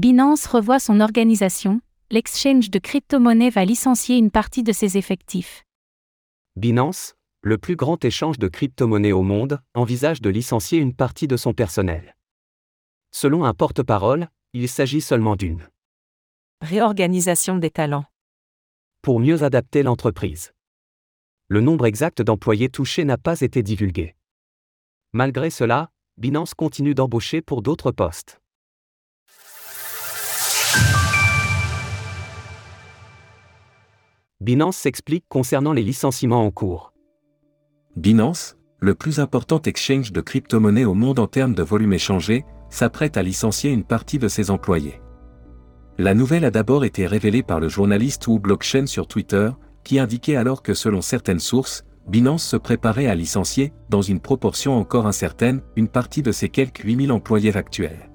Binance revoit son organisation, l'exchange de crypto-monnaies va licencier une partie de ses effectifs. Binance, le plus grand échange de crypto-monnaies au monde, envisage de licencier une partie de son personnel. Selon un porte-parole, il s'agit seulement d'une réorganisation des talents. Pour mieux adapter l'entreprise. Le nombre exact d'employés touchés n'a pas été divulgué. Malgré cela, Binance continue d'embaucher pour d'autres postes. Binance s'explique concernant les licenciements en cours. Binance, le plus important exchange de crypto-monnaies au monde en termes de volume échangé, s'apprête à licencier une partie de ses employés. La nouvelle a d'abord été révélée par le journaliste ou Blockchain sur Twitter, qui indiquait alors que selon certaines sources, Binance se préparait à licencier, dans une proportion encore incertaine, une partie de ses quelques 8000 employés actuels.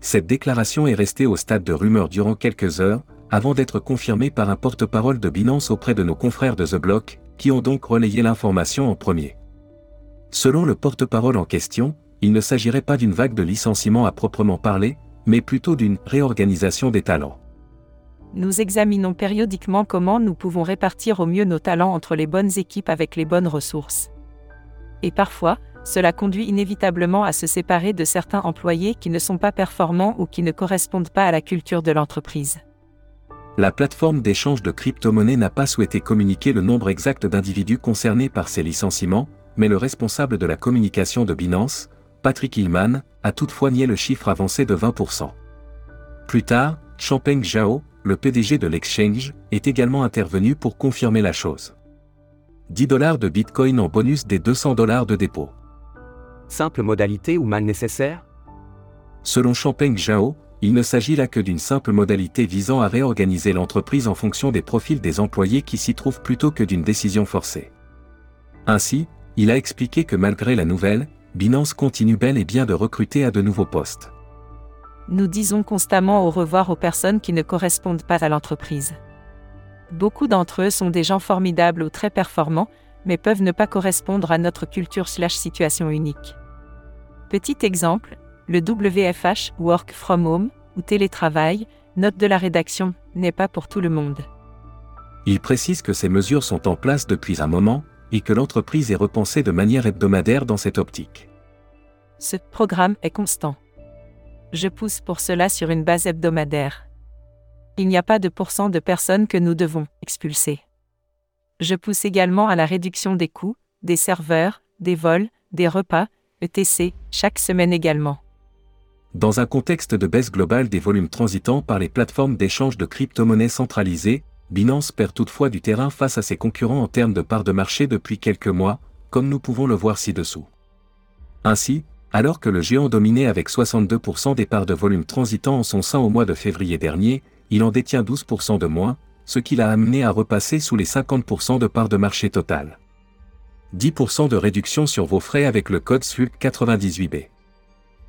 Cette déclaration est restée au stade de rumeur durant quelques heures, avant d'être confirmée par un porte-parole de Binance auprès de nos confrères de The Block, qui ont donc relayé l'information en premier. Selon le porte-parole en question, il ne s'agirait pas d'une vague de licenciements à proprement parler, mais plutôt d'une réorganisation des talents. Nous examinons périodiquement comment nous pouvons répartir au mieux nos talents entre les bonnes équipes avec les bonnes ressources. Et parfois, cela conduit inévitablement à se séparer de certains employés qui ne sont pas performants ou qui ne correspondent pas à la culture de l'entreprise. La plateforme d'échange de crypto-monnaies n'a pas souhaité communiquer le nombre exact d'individus concernés par ces licenciements, mais le responsable de la communication de Binance, Patrick Hillman, a toutefois nié le chiffre avancé de 20%. Plus tard, Champagne Zhao, le PDG de l'exchange, est également intervenu pour confirmer la chose. 10 dollars de Bitcoin en bonus des 200 dollars de dépôt. Simple modalité ou mal nécessaire? Selon Champagne Zhao, il ne s'agit là que d'une simple modalité visant à réorganiser l'entreprise en fonction des profils des employés qui s'y trouvent plutôt que d'une décision forcée. Ainsi, il a expliqué que malgré la nouvelle, Binance continue bel et bien de recruter à de nouveaux postes. Nous disons constamment au revoir aux personnes qui ne correspondent pas à l'entreprise. Beaucoup d'entre eux sont des gens formidables ou très performants, mais peuvent ne pas correspondre à notre culture slash situation unique. Petit exemple, le WFH, Work from Home, ou télétravail, note de la rédaction, n'est pas pour tout le monde. Il précise que ces mesures sont en place depuis un moment, et que l'entreprise est repensée de manière hebdomadaire dans cette optique. Ce programme est constant. Je pousse pour cela sur une base hebdomadaire. Il n'y a pas de pourcent de personnes que nous devons expulser. Je pousse également à la réduction des coûts, des serveurs, des vols, des repas, etc., chaque semaine également. Dans un contexte de baisse globale des volumes transitant par les plateformes d'échange de crypto-monnaies centralisées, Binance perd toutefois du terrain face à ses concurrents en termes de part de marché depuis quelques mois, comme nous pouvons le voir ci-dessous. Ainsi, alors que le géant dominait avec 62% des parts de volume transitant en son sein au mois de février dernier, il en détient 12% de moins, ce qui l'a amené à repasser sous les 50% de parts de marché total. 10% de réduction sur vos frais avec le code SULC 98B.